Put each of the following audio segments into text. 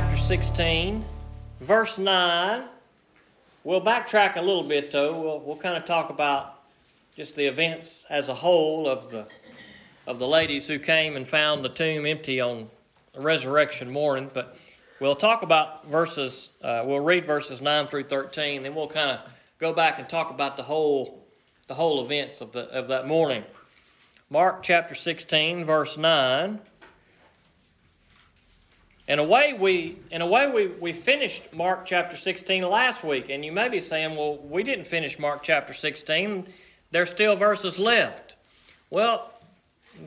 chapter 16, verse 9. We'll backtrack a little bit though. We'll, we'll kind of talk about just the events as a whole of the, of the ladies who came and found the tomb empty on resurrection morning. But we'll talk about verses, uh, we'll read verses 9 through 13, then we'll kind of go back and talk about the whole, the whole events of, the, of that morning. Mark chapter 16, verse 9. In a way, we in a way we, we finished Mark chapter 16 last week, and you may be saying, well, we didn't finish Mark chapter 16. There's still verses left. Well,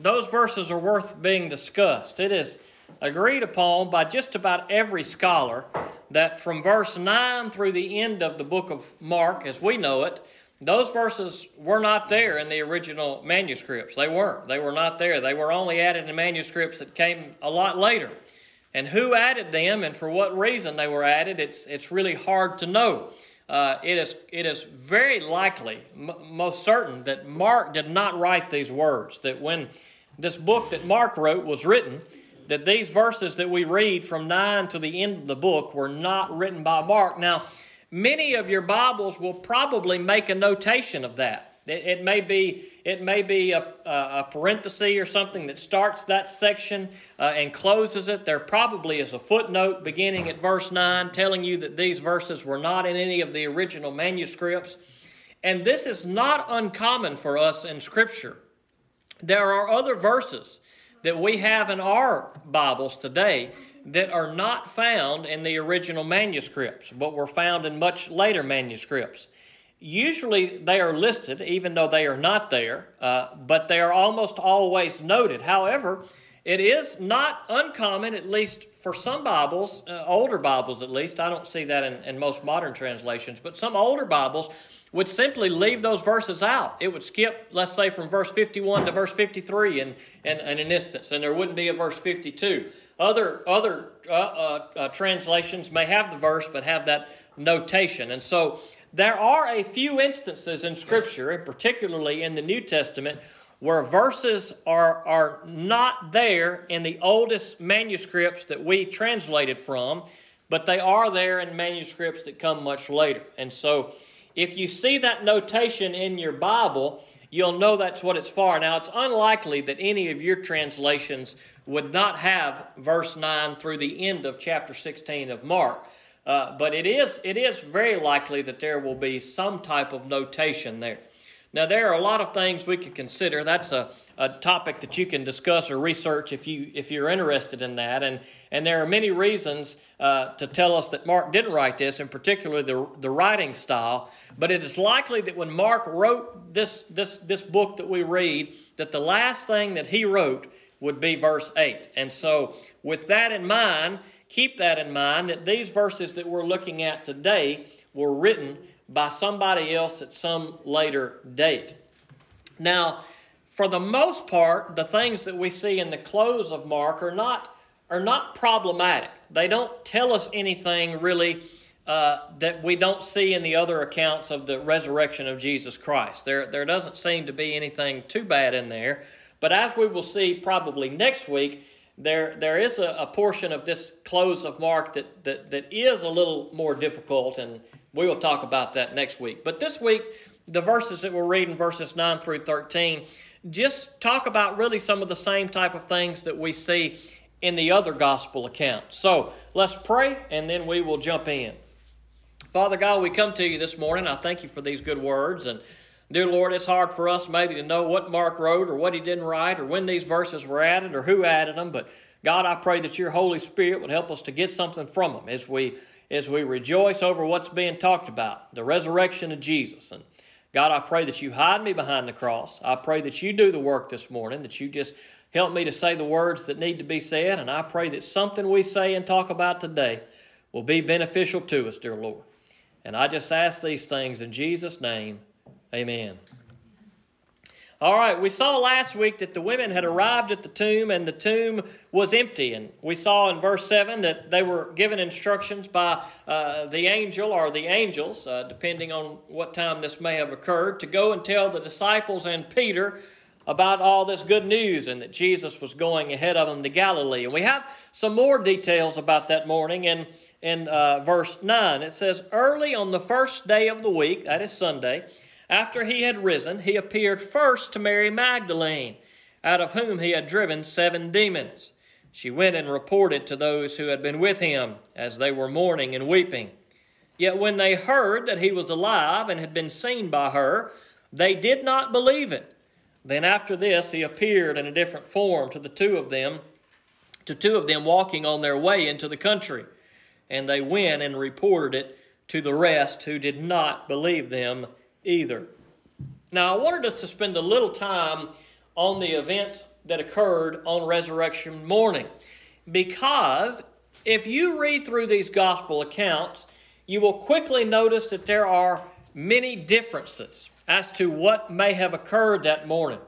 those verses are worth being discussed. It is agreed upon by just about every scholar that from verse 9 through the end of the book of Mark, as we know it, those verses were not there in the original manuscripts. They weren't. They were not there. They were only added in manuscripts that came a lot later. And who added them and for what reason they were added, it's, it's really hard to know. Uh, it, is, it is very likely, m- most certain, that Mark did not write these words. That when this book that Mark wrote was written, that these verses that we read from 9 to the end of the book were not written by Mark. Now, many of your Bibles will probably make a notation of that. It, it may be it may be a, a, parenthesis or something that starts that section uh, and closes it. There probably is a footnote beginning at verse 9 telling you that these verses were not in any of the original manuscripts. And this is not uncommon for us in Scripture. There are other verses that we have in our Bibles today that are not found in the original manuscripts, but were found in much later manuscripts. Usually they are listed, even though they are not there, uh, but they are almost always noted. However, it is not uncommon, at least for some Bibles, uh, older Bibles at least, I don't see that in, in most modern translations, but some older Bibles would simply leave those verses out. It would skip, let's say, from verse 51 to verse 53 in, in, in an instance, and there wouldn't be a verse 52. Other, other uh, uh, uh translations may have the verse, but have that notation. And so there are a few instances in Scripture, and particularly in the New Testament, where verses are, are not there in the oldest manuscripts that we translated from, but they are there in manuscripts that come much later. And so, if you see that notation in your Bible, you'll know that's what it's for. Now, it's unlikely that any of your translations would not have verse 9 through the end of chapter 16 of Mark. Uh, but it is, it is very likely that there will be some type of notation there. Now, there are a lot of things we could consider. That's a, a topic that you can discuss or research if, you, if you're interested in that. And, and there are many reasons uh, to tell us that Mark didn't write this, in particular the, the writing style. But it is likely that when Mark wrote this, this, this book that we read, that the last thing that he wrote would be verse 8. And so, with that in mind, keep that in mind that these verses that we're looking at today were written by somebody else at some later date. Now, for the most part, the things that we see in the close of Mark are not, are not problematic. They don't tell us anything really uh, that we don't see in the other accounts of the resurrection of Jesus Christ. There, there doesn't seem to be anything too bad in there. But as we will see probably next week, there, there is a, a, portion of this close of Mark that, that, that is a little more difficult, and we will talk about that next week. But this week, the verses that we're reading, verses 9 through 13, just talk about really some of the same type of things that we see in the other gospel accounts. So let's pray, and then we will jump in. Father God, we come to you this morning. I thank you for these good words and Dear Lord, it's hard for us maybe to know what Mark wrote or what he didn't write or when these verses were added or who added them, but God, I pray that your Holy Spirit would help us to get something from them as we as we rejoice over what's being talked about, the resurrection of Jesus. And God, I pray that you hide me behind the cross. I pray that you do the work this morning, that you just help me to say the words that need to be said, and I pray that something we say and talk about today will be beneficial to us, dear Lord. And I just ask these things in Jesus' name. Amen. All right, we saw last week that the women had arrived at the tomb and the tomb was empty. And we saw in verse 7 that they were given instructions by uh, the angel or the angels, uh, depending on what time this may have occurred, to go and tell the disciples and Peter about all this good news and that Jesus was going ahead of them to Galilee. And we have some more details about that morning in, in uh, verse 9. It says, Early on the first day of the week, that is Sunday, after he had risen, he appeared first to Mary Magdalene, out of whom he had driven seven demons. She went and reported to those who had been with him, as they were mourning and weeping. Yet when they heard that he was alive and had been seen by her, they did not believe it. Then after this, he appeared in a different form to the two of them, to two of them walking on their way into the country. And they went and reported it to the rest who did not believe them either. Now, I wanted us to spend a little time on the events that occurred on resurrection morning because if you read through these gospel accounts, you will quickly notice that there are many differences as to what may have occurred that morning.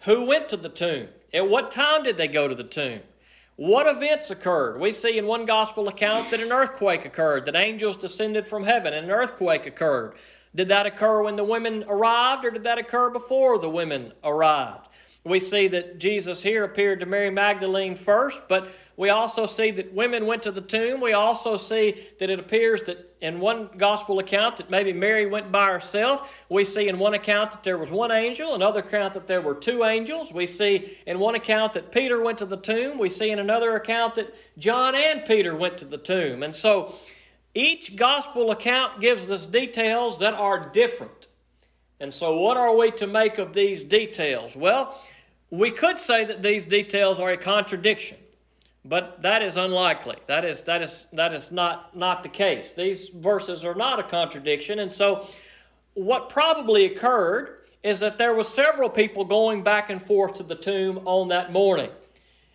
Who went to the tomb? At what time did they go to the tomb? What events occurred? We see in one gospel account that an earthquake occurred, that angels descended from heaven, and an earthquake occurred. Did that occur when the women arrived, or did that occur before the women arrived? We see that Jesus here appeared to Mary Magdalene first, but we also see that women went to the tomb. We also see that it appears that in one gospel account that maybe Mary went by herself. We see in one account that there was one angel, another account that there were two angels. We see in one account that Peter went to the tomb. We see in another account that John and Peter went to the tomb. And so each gospel account gives us details that are different. And so, what are we to make of these details? Well, we could say that these details are a contradiction, but that is unlikely. That is, that is, that is not, not the case. These verses are not a contradiction. And so, what probably occurred is that there were several people going back and forth to the tomb on that morning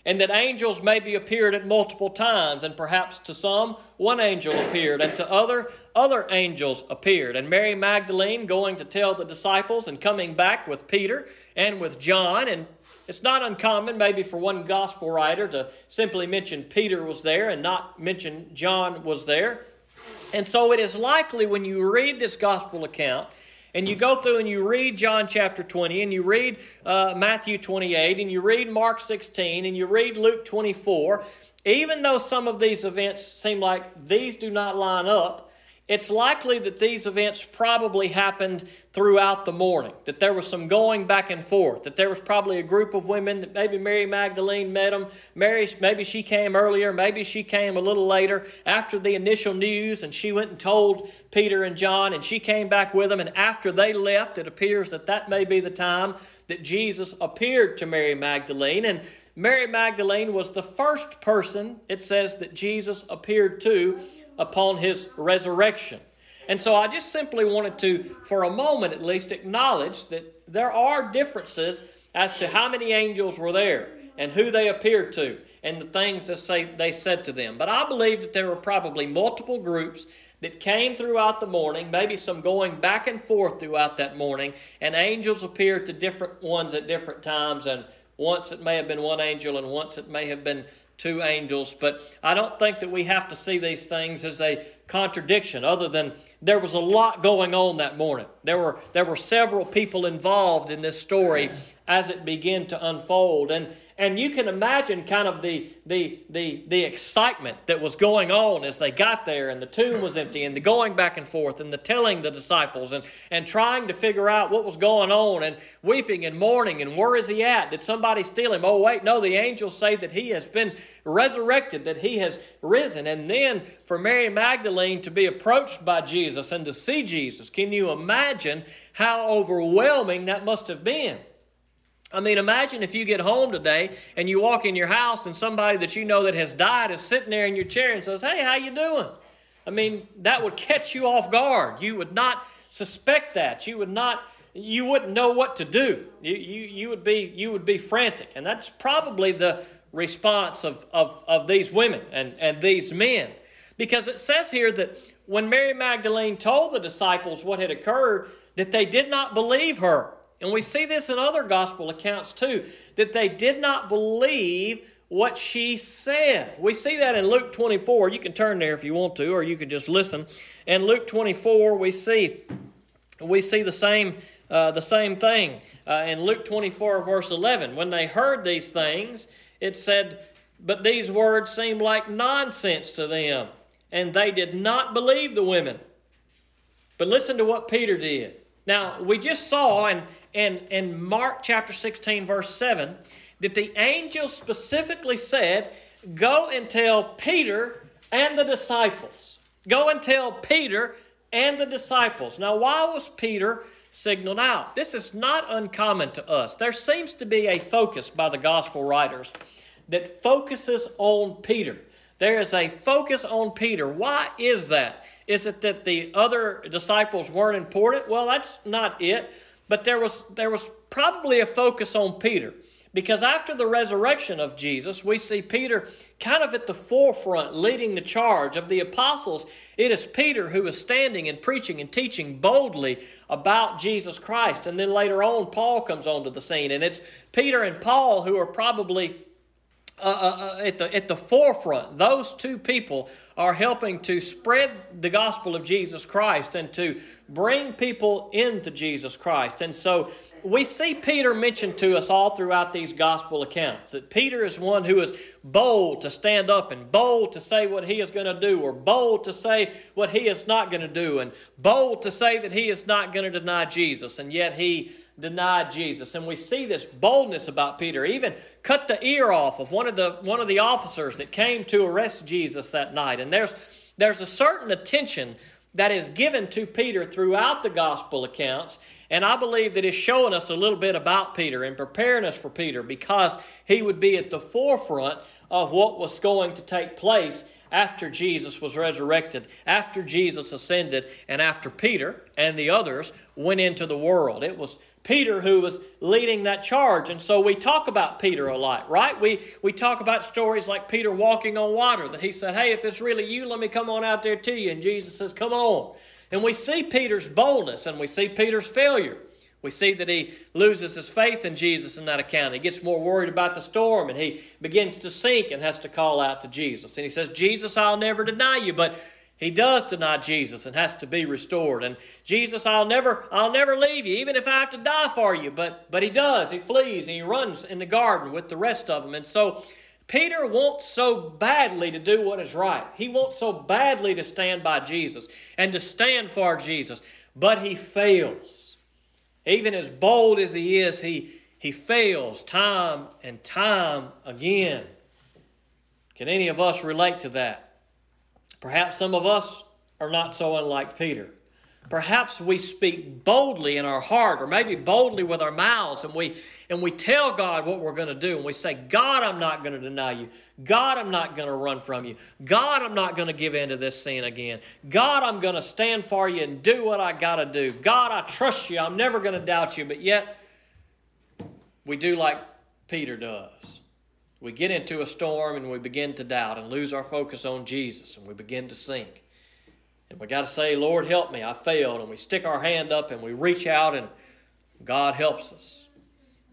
and that angels maybe appeared at multiple times and perhaps to some one angel appeared and to other other angels appeared. And mary magdalene going to tell the disciples and coming back with peter and with john and it's not uncommon maybe for one gospel writer to simply mention peter was there and not mention john was there. And so it is likely when you read this gospel account and you go through and you read John chapter 20, and you read uh, Matthew 28, and you read Mark 16, and you read Luke 24, even though some of these events seem like these do not line up, it's likely that these events probably happened throughout the morning, that there was some going back and forth, that there was probably a group of women that maybe Mary Magdalene met them. Mary, maybe she came earlier, maybe she came a little later after the initial news, and she went and told Peter and John, and she came back with them. And after they left, it appears that that may be the time that Jesus appeared to Mary Magdalene. And Mary Magdalene was the first person, it says, that Jesus appeared to upon his resurrection. And so I just simply wanted to, for a moment at least, acknowledge that there are differences as to how many angels were there and who they appeared to and the things that say they said to them. But I believe that there were probably multiple groups that came throughout the morning, maybe some going back and forth throughout that morning, and angels appeared to different ones at different times, and once it may have been one angel, and once it may have been two angels. But I don't think that we have to see these things as a contradiction, other than there was a lot going on that morning. There were, there were several people involved in this story as it began to unfold. And and you can imagine kind of the, the, the, the excitement that was going on as they got there and the tomb was empty and the going back and forth and the telling the disciples and, and trying to figure out what was going on and weeping and mourning and where is he at? Did somebody steal him? Oh, wait, no, the angels say that he has been resurrected, that he has risen. And then for Mary Magdalene to be approached by Jesus and to see Jesus, can you imagine how overwhelming that must have been? I mean, imagine if you get home today and you walk in your house and somebody that you know that has died is sitting there in your chair and says, "Hey, how you doing?" I mean, that would catch you off guard. You would not suspect that. You would not you wouldn't know what to do. You, you, you would be you would be frantic. And that's probably the response of, of, of these women and, and these men. Because it says here that when Mary Magdalene told the disciples what had occurred, that they did not believe her. And we see this in other gospel accounts too, that they did not believe what she said. We see that in Luke 24. You can turn there if you want to, or you can just listen. In Luke 24, we see we see the same uh, the same thing. Uh, in Luke 24, verse 11, when they heard these things, it said, But these words seemed like nonsense to them, and they did not believe the women. But listen to what Peter did. Now, we just saw in, in, in Mark chapter 16, verse 7, that the angel specifically said, Go and tell Peter and the disciples. Go and tell Peter and the disciples. Now, why was Peter signaled out? This is not uncommon to us. There seems to be a focus by the gospel writers that focuses on Peter. There is a focus on Peter. Why is that? Is it that the other disciples weren't important? Well, that's not it. But there was, there was probably a focus on Peter. Because after the resurrection of Jesus, we see Peter kind of at the forefront leading the charge of the apostles. It is Peter who is standing and preaching and teaching boldly about Jesus Christ. And then later on, Paul comes onto the scene. And it's Peter and Paul who are probably uh, uh, uh, at, the, at the forefront. Those two people are helping to spread the gospel of Jesus Christ and to bring people into Jesus Christ. And so we see Peter mentioned to us all throughout these gospel accounts that Peter is one who is bold to stand up and bold to say what he is going to do, or bold to say what he is not going to do, and bold to say that he is not going to deny Jesus. And yet he denied Jesus. And we see this boldness about Peter. Even cut the ear off of one of the one of the officers that came to arrest Jesus that night. And there's there's a certain attention that is given to Peter throughout the gospel accounts. And I believe that is showing us a little bit about Peter and preparing us for Peter because he would be at the forefront of what was going to take place after Jesus was resurrected, after Jesus ascended, and after Peter and the others went into the world. It was Peter who was leading that charge. And so we talk about Peter a lot, right? We, we talk about stories like Peter walking on water, that he said, Hey, if it's really you, let me come on out there to you. And Jesus says, Come on. And we see Peter's boldness and we see Peter's failure. We see that he loses his faith in Jesus in that account. He gets more worried about the storm and he begins to sink and has to call out to Jesus. And he says, Jesus, I'll never deny you. But he does deny Jesus and has to be restored. And Jesus, I'll never, I'll never leave you, even if I have to die for you. But but he does. He flees and he runs in the garden with the rest of them. And so Peter wants so badly to do what is right. He wants so badly to stand by Jesus and to stand for Jesus, but he fails. Even as bold as he is, he, he fails time and time again. Can any of us relate to that? Perhaps some of us are not so unlike Peter. Perhaps we speak boldly in our heart, or maybe boldly with our mouths, and we and we tell God what we're going to do, and we say, God, I'm not going to deny you. God, I'm not going to run from you. God, I'm not going to give in to this sin again. God, I'm going to stand for you and do what I got to do. God, I trust you. I'm never going to doubt you. But yet, we do like Peter does. We get into a storm and we begin to doubt and lose our focus on Jesus and we begin to sink. And we got to say, Lord, help me. I failed. And we stick our hand up and we reach out and God helps us.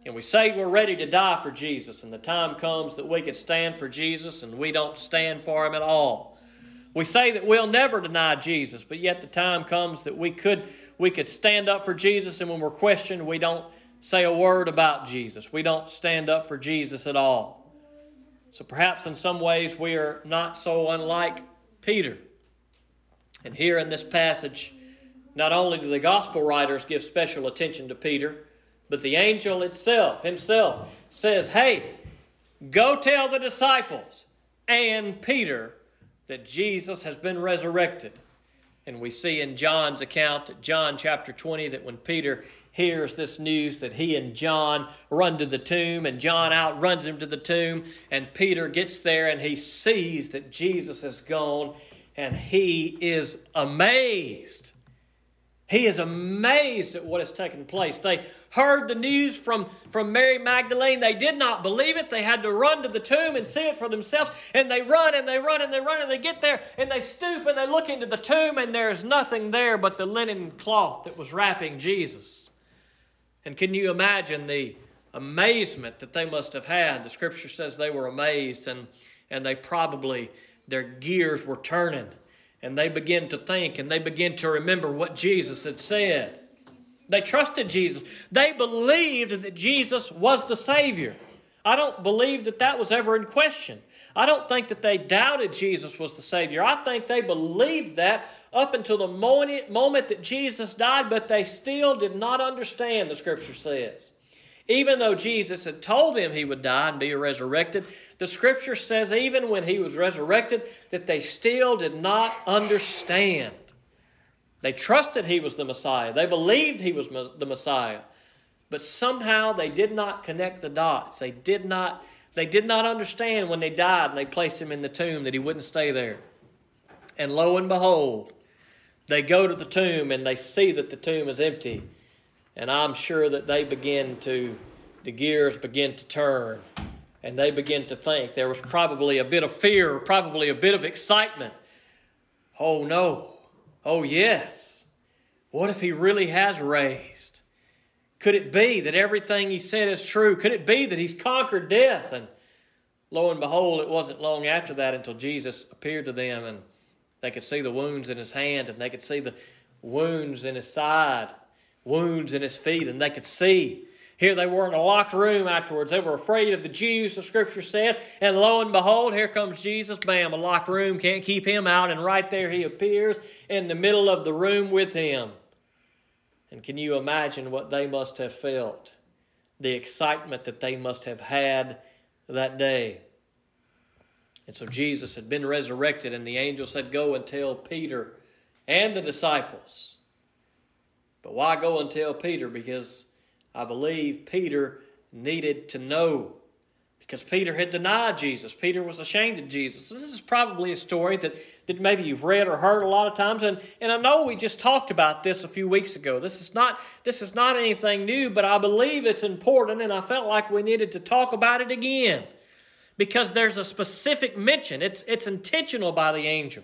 And we say we're ready to die for Jesus, and the time comes that we could stand for Jesus and we don't stand for Him at all. We say that we'll never deny Jesus, but yet the time comes that we could we could stand up for Jesus, and when we're questioned, we don't say a word about Jesus. We don't stand up for Jesus at all. So perhaps in some ways we are not so unlike Peter. And here in this passage, not only do the gospel writers give special attention to Peter, but the angel itself, himself, says, Hey, go tell the disciples and Peter that Jesus has been resurrected. And we see in John's account, John chapter 20, that when Peter hears this news that he and John run to the tomb, and John outruns him to the tomb, and Peter gets there and he sees that Jesus is gone, and he is amazed. He is amazed at what has taken place. They heard the news from, from Mary Magdalene. They did not believe it. They had to run to the tomb and see it for themselves. And they run and they run and they run and they get there and they stoop and they look into the tomb and there's nothing there but the linen cloth that was wrapping Jesus. And can you imagine the amazement that they must have had? The scripture says they were amazed and, and they probably, their gears were turning. And they begin to think and they begin to remember what Jesus had said. They trusted Jesus. They believed that Jesus was the Savior. I don't believe that that was ever in question. I don't think that they doubted Jesus was the Savior. I think they believed that up until the moment, that Jesus died, but they still did not understand, the Scripture says. Even though Jesus had told them he would die and be resurrected, the Scripture says even when he was resurrected, that they still did not understand. They trusted he was the Messiah. They believed he was the Messiah. But somehow they did not connect the dots. They did not they did not understand when they died and they placed him in the tomb that he wouldn't stay there. And lo and behold, they go to the tomb and they see that the tomb is empty. And I'm sure that they begin to, the gears begin to turn. And they begin to think. There was probably a bit of fear, probably a bit of excitement. Oh no. Oh yes. What if he really has raised? Could it be that everything he said is true? Could it be that he's conquered death? And lo and behold, it wasn't long after that until Jesus appeared to them and they could see the wounds in his hand and they could see the wounds in his side, wounds in his feet, and they could see. Here they were in a locked room afterwards. They were afraid of the Jews, the scripture said. And lo and behold, here comes Jesus. Bam, a locked room, can't keep him out. And right there he appears in the middle of the room with him. And can you imagine what they must have felt? The excitement that they must have had that day. And so Jesus had been resurrected, and the angel said, Go and tell Peter and the disciples. But why go and tell Peter? Because I believe Peter needed to know because Peter had denied Jesus. Peter was ashamed of Jesus. This is probably a story that, that maybe you've read or heard a lot of times. And, and I know we just talked about this a few weeks ago. This is not this is not anything new, but I believe it's important, and I felt like we needed to talk about it again. Because there's a specific mention. It's it's intentional by the angel.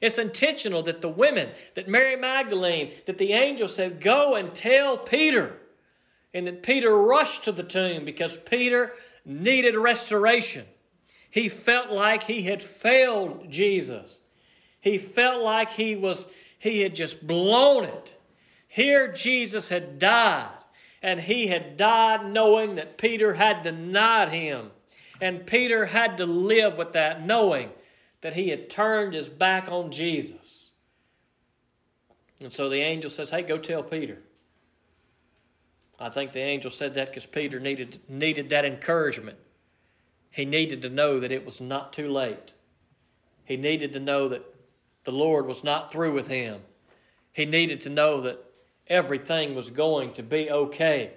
It's intentional that the women, that Mary Magdalene, that the angel said, Go and tell Peter. And that Peter rushed to the tomb because Peter needed restoration. He felt like he had failed Jesus. He felt like he was he had just blown it. Here Jesus had died, and he had died knowing that Peter had denied him. And Peter had to live with that, knowing that he had turned his back on Jesus. And so the angel says, Hey, go tell Peter. I think the angel said that because Peter needed, needed that encouragement. He needed to know that it was not too late. He needed to know that the Lord was not through with him. He needed to know that everything was going to be okay.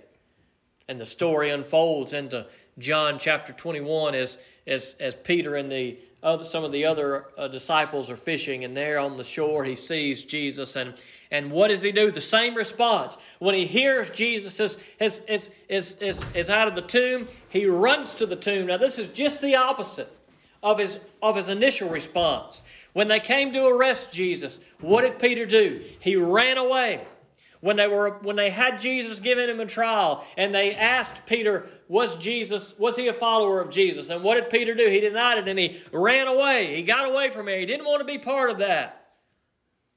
And the story unfolds into John chapter 21 as, as, as Peter and the other, some of the other uh, disciples are fishing, and there on the shore he sees Jesus. And, and what does he do? The same response. When he hears Jesus is, is, is, is, is, is out of the tomb, he runs to the tomb. Now, this is just the opposite of his, of his initial response. When they came to arrest Jesus, what did Peter do? He ran away. When they were when they had Jesus giving him a trial and they asked Peter, was Jesus, was he a follower of Jesus? And what did Peter do? He denied it and he ran away. He got away from it. He didn't want to be part of that.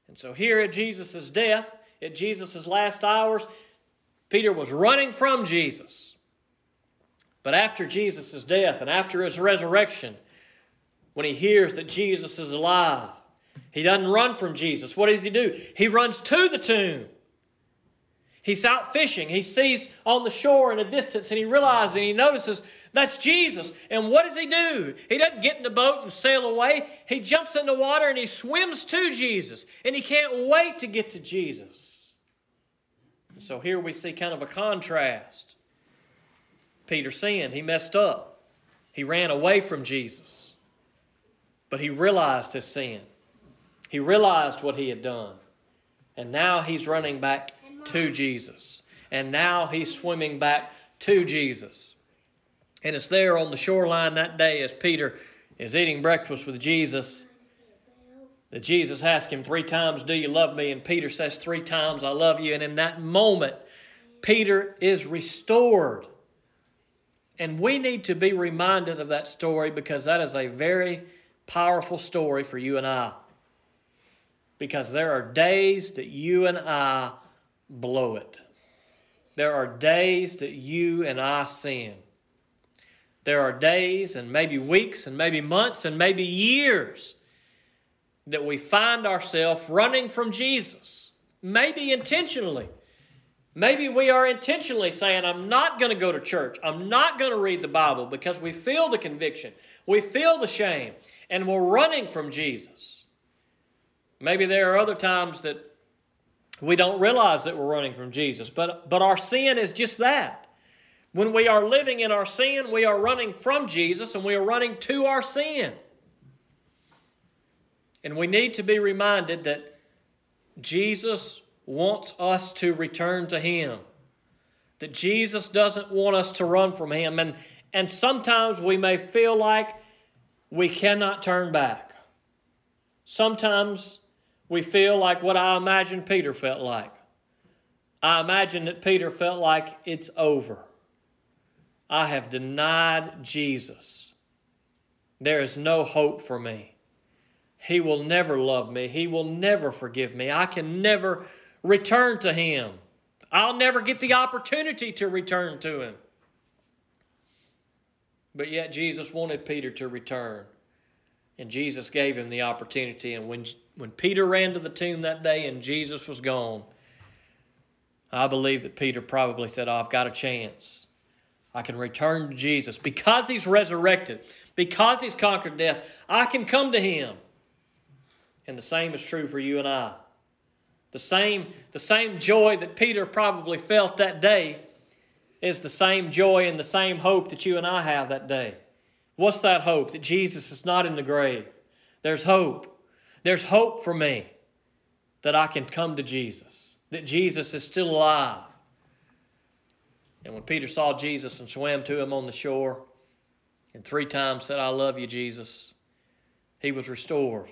And so here at Jesus' death, at Jesus' last hours, Peter was running from Jesus. But after Jesus' death and after his resurrection, when he hears that Jesus is alive, he doesn't run from Jesus. What does he do? He runs to the tomb. He's out fishing. He sees on the shore in a distance and he realizes and he notices that's Jesus. And what does he do? He doesn't get in the boat and sail away. He jumps in the water and he swims to Jesus. And he can't wait to get to Jesus. And so here we see kind of a contrast. Peter sinned, he messed up, he ran away from Jesus. But he realized his sin, he realized what he had done. And now he's running back to Jesus. And now he's swimming back to Jesus. And it's there on the shoreline that day as Peter is eating breakfast with Jesus that Jesus asked him three times, Do you love me? And Peter says three times, I love you. And in that moment, Peter is restored. And we need to be reminded of that story because that is a very powerful story for you and I. Because there are days that you and I blow it. there are days that you and I sin. There are days and maybe weeks and maybe months and maybe years that we find ourselves running from Jesus, maybe intentionally. Maybe we are intentionally saying, I'm not going to go to church. I'm not going to read the Bible because we feel the conviction. We feel the shame and we're running from Jesus. Maybe there are other times that we don't realize that we're running from Jesus, but, but our sin is just that. When we are living in our sin, we are running from Jesus and we are running to our sin. And we need to be reminded that Jesus wants us to return to Him. That Jesus doesn't want us to run from Him. And, and sometimes we may feel like we cannot turn back. Sometimes we feel like what I imagine Peter felt like. I imagine that Peter felt like it's over. I have denied Jesus. There is no hope for me. He will never love me. He will never forgive me. I can never return to Him. I'll never get the opportunity to return to Him. But yet, Jesus wanted Peter to return. And Jesus gave him the opportunity. And when, when Peter ran to the tomb that day and Jesus was gone, I believe that Peter probably said, oh, I've got a chance. I can return to Jesus. Because he's resurrected, because he's conquered death, I can come to him. And the same is true for you and I. The same, the same joy that Peter probably felt that day is the same joy and the same hope that you and I have that day. What's that hope? That Jesus is not in the grave. There's hope. There's hope for me that I can come to Jesus, that Jesus is still alive. And when Peter saw Jesus and swam to him on the shore, and three times said, I love you, Jesus, he was restored.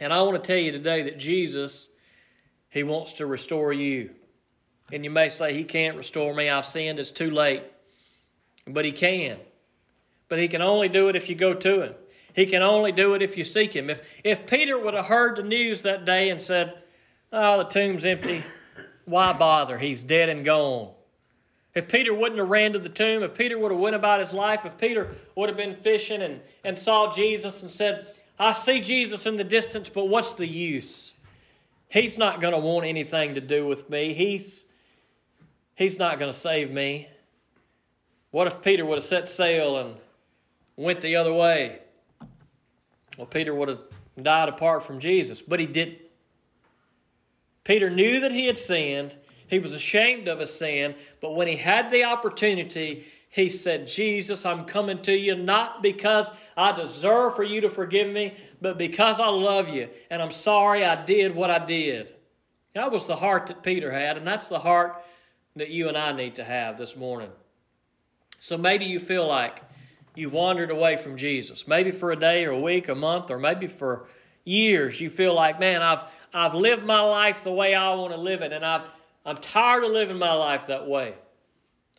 And I want to tell you today that Jesus he wants to restore you. And you may say, He can't restore me. I've sinned. It's too late. But He can. But He can only do it if you go to Him. He can only do it if you seek Him. If, if Peter would have heard the news that day and said, Oh, the tomb's empty, why bother? He's dead and gone. If Peter wouldn't have ran to the tomb, if Peter would have went about his life, if Peter would have been fishing and, and saw Jesus and said, I see Jesus in the distance, but what's the use? He's not going to want anything to do with me. He's, he's not going to save me. What if Peter would have set sail and went the other way? Well, Peter would have died apart from Jesus, but he didn't. Peter knew that he had sinned. He was ashamed of his sin, but when he had the opportunity, he said, Jesus, I'm coming to you not because I deserve for you to forgive me, but because I love you and I'm sorry I did what I did. That was the heart that Peter had, and that's the heart that you and I need to have this morning. So maybe you feel like you've wandered away from Jesus. Maybe for a day or a week, a month, or maybe for years you feel like, man, I've, I've lived my life the way I want to live it, and I've, I'm tired of living my life that way.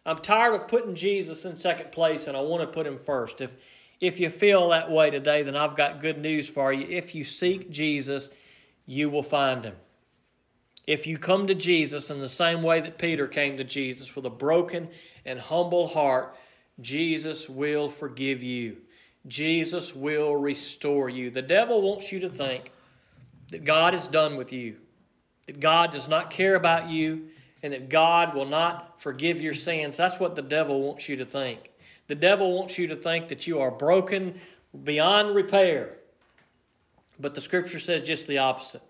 I'm tired of putting Jesus in second place and I want to put him first. If, if you feel that way today, then I've got good news for you. If you seek Jesus, you will find him. If you come to Jesus in the same way that Peter came to Jesus with a broken and humble heart, Jesus will forgive you. Jesus will restore you. The devil wants you to think that God is done with you, that God does not care about you, and that God will not forgive your sins. That's what the devil wants you to think. The devil wants you to think that you are broken beyond repair. But the scripture says just the opposite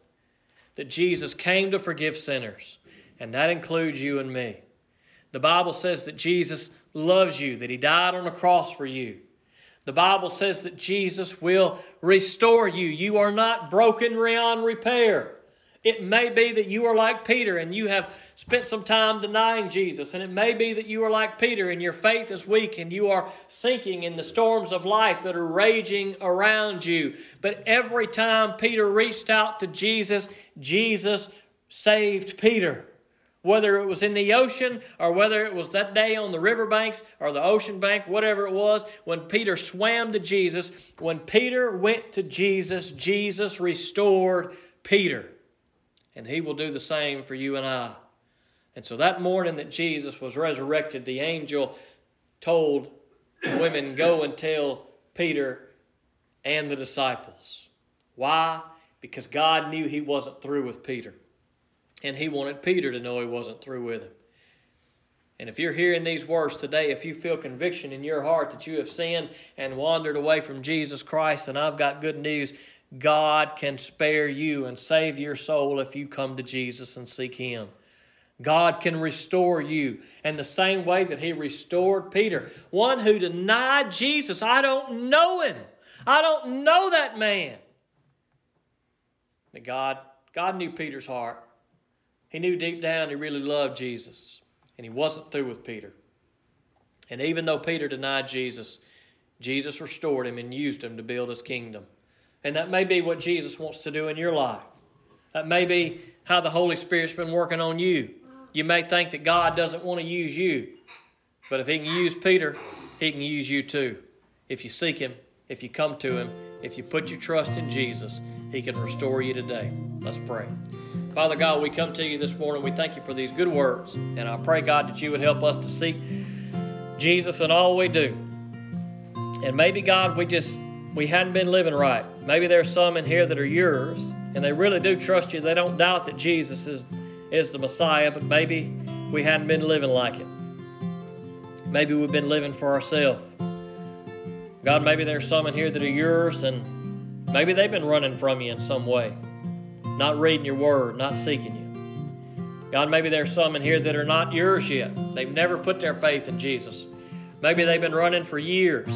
that Jesus came to forgive sinners, and that includes you and me. The Bible says that Jesus loves you, that He died on the cross for you. The Bible says that Jesus will restore you. You are not broken beyond repair. It may be that you are like Peter and you have spent some time denying Jesus. And it may be that you are like Peter and your faith is weak and you are sinking in the storms of life that are raging around you. But every time Peter reached out to Jesus, Jesus saved Peter. Whether it was in the ocean or whether it was that day on the riverbanks or the ocean bank, whatever it was, when Peter swam to Jesus, when Peter went to Jesus, Jesus restored Peter. And He will do the same for you and I. And so that morning that Jesus was resurrected, the angel told the women, Go and tell Peter and the disciples. Why? Because God knew he wasn't through with Peter. And he wanted Peter to know he wasn't through with him. And if you're hearing these words today, if you feel conviction in your heart that you have sinned and wandered away from Jesus Christ, and I've got good news God can spare you and save your soul if you come to Jesus and seek Him. God can restore you. And the same way that He restored Peter, one who denied Jesus, I don't know him. I don't know that man. But God, God knew Peter's heart. He knew deep down he really loved Jesus, and he wasn't through with Peter. And even though Peter denied Jesus, Jesus restored him and used him to build his kingdom. And that may be what Jesus wants to do in your life. That may be how the Holy Spirit's been working on you. You may think that God doesn't want to use you, but if He can use Peter, He can use you too. If you seek Him, if you come to Him, if you put your trust in Jesus, He can restore you today. Let's pray. Father God, we come to you this morning. We thank you for these good words. And I pray, God, that you would help us to seek Jesus in all we do. And maybe, God, we just we hadn't been living right. Maybe there's some in here that are yours and they really do trust you. They don't doubt that Jesus is, is the Messiah, but maybe we hadn't been living like it. Maybe we've been living for ourselves. God, maybe there's some in here that are yours and maybe they've been running from you in some way, not reading your word, not seeking you. God, maybe there's some in here that are not yours yet. They've never put their faith in Jesus. Maybe they've been running for years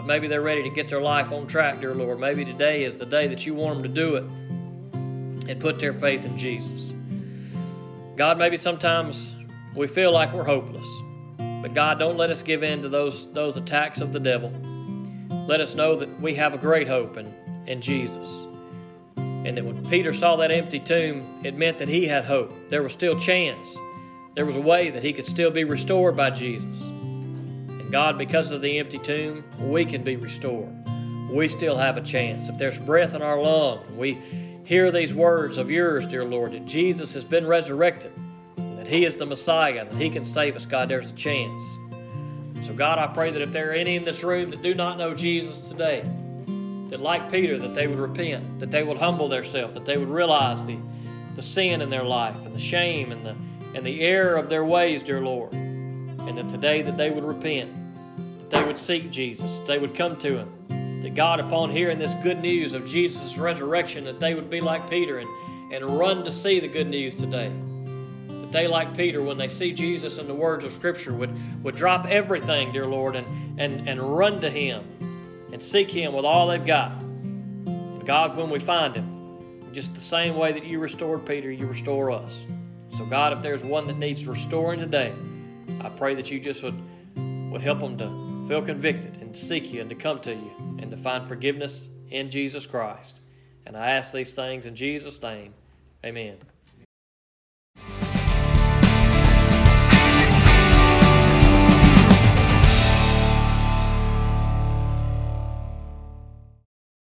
but maybe they're ready to get their life on track, dear Lord. Maybe today is the day that you want them to do it and put their faith in Jesus. God, maybe sometimes we feel like we're hopeless, but God, don't let us give in to those, those attacks of the devil. Let us know that we have a great hope in, in Jesus. And that when Peter saw that empty tomb, it meant that he had hope. There was still chance. There was a way that he could still be restored by Jesus. And God, because of the empty tomb, we can be restored. We still have a chance. If there's breath in our lung, we hear these words of yours, dear Lord, that Jesus has been resurrected, that He is the Messiah, that He can save us, God, there's a chance. So, God, I pray that if there are any in this room that do not know Jesus today, that like Peter, that they would repent, that they would humble themselves, that they would realize the, the sin in their life and the shame and the, and the error of their ways, dear Lord, and that today that they would repent that they would seek Jesus, they would come to Him. That God, upon hearing this good news of Jesus' resurrection, that they would be like Peter and, and run to see the good news today. That they, like Peter, when they see Jesus in the words of Scripture, would, would drop everything, dear Lord, and, and, and run to Him and seek Him with all they've got. And God, when we find Him, just the same way that you restored Peter, you restore us. So, God, if there's one that needs restoring today, I pray that you just would, would help them to feel convicted and to seek you and to come to you and to find forgiveness in Jesus Christ. And I ask these things in Jesus' name. Amen.